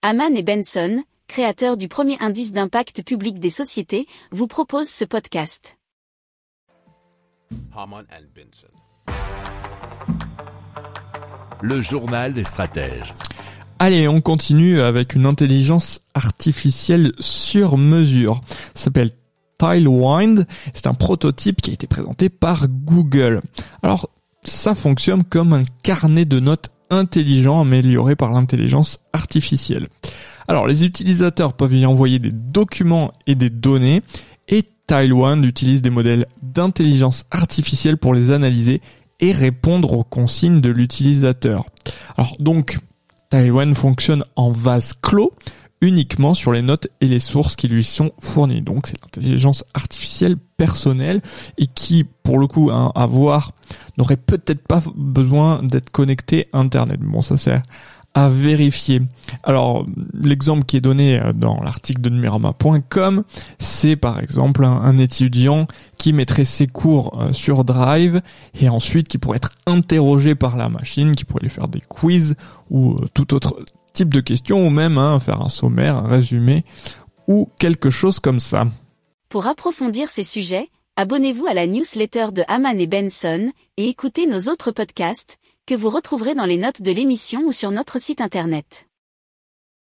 Haman et Benson, créateurs du premier indice d'impact public des sociétés, vous proposent ce podcast. Haman and Benson. Le journal des stratèges. Allez, on continue avec une intelligence artificielle sur mesure. Ça s'appelle Tilewind. C'est un prototype qui a été présenté par Google. Alors, ça fonctionne comme un carnet de notes intelligent amélioré par l'intelligence artificielle. Alors, les utilisateurs peuvent y envoyer des documents et des données et Tilewind utilise des modèles d'intelligence artificielle pour les analyser et répondre aux consignes de l'utilisateur. Alors donc, Taïwan fonctionne en vase clos uniquement sur les notes et les sources qui lui sont fournies. Donc c'est l'intelligence artificielle personnelle et qui, pour le coup, hein, à voir, n'aurait peut-être pas besoin d'être connecté à Internet. Bon, ça sert à vérifier. Alors, l'exemple qui est donné euh, dans l'article de numerama.com, c'est par exemple un, étudiant qui mettrait ses cours euh, sur Drive et ensuite qui pourrait être interrogé par la machine, qui pourrait lui faire des quiz ou euh, tout autre de questions ou même hein, faire un sommaire, un résumé ou quelque chose comme ça. Pour approfondir ces sujets, abonnez-vous à la newsletter de Haman et Benson et écoutez nos autres podcasts que vous retrouverez dans les notes de l'émission ou sur notre site internet.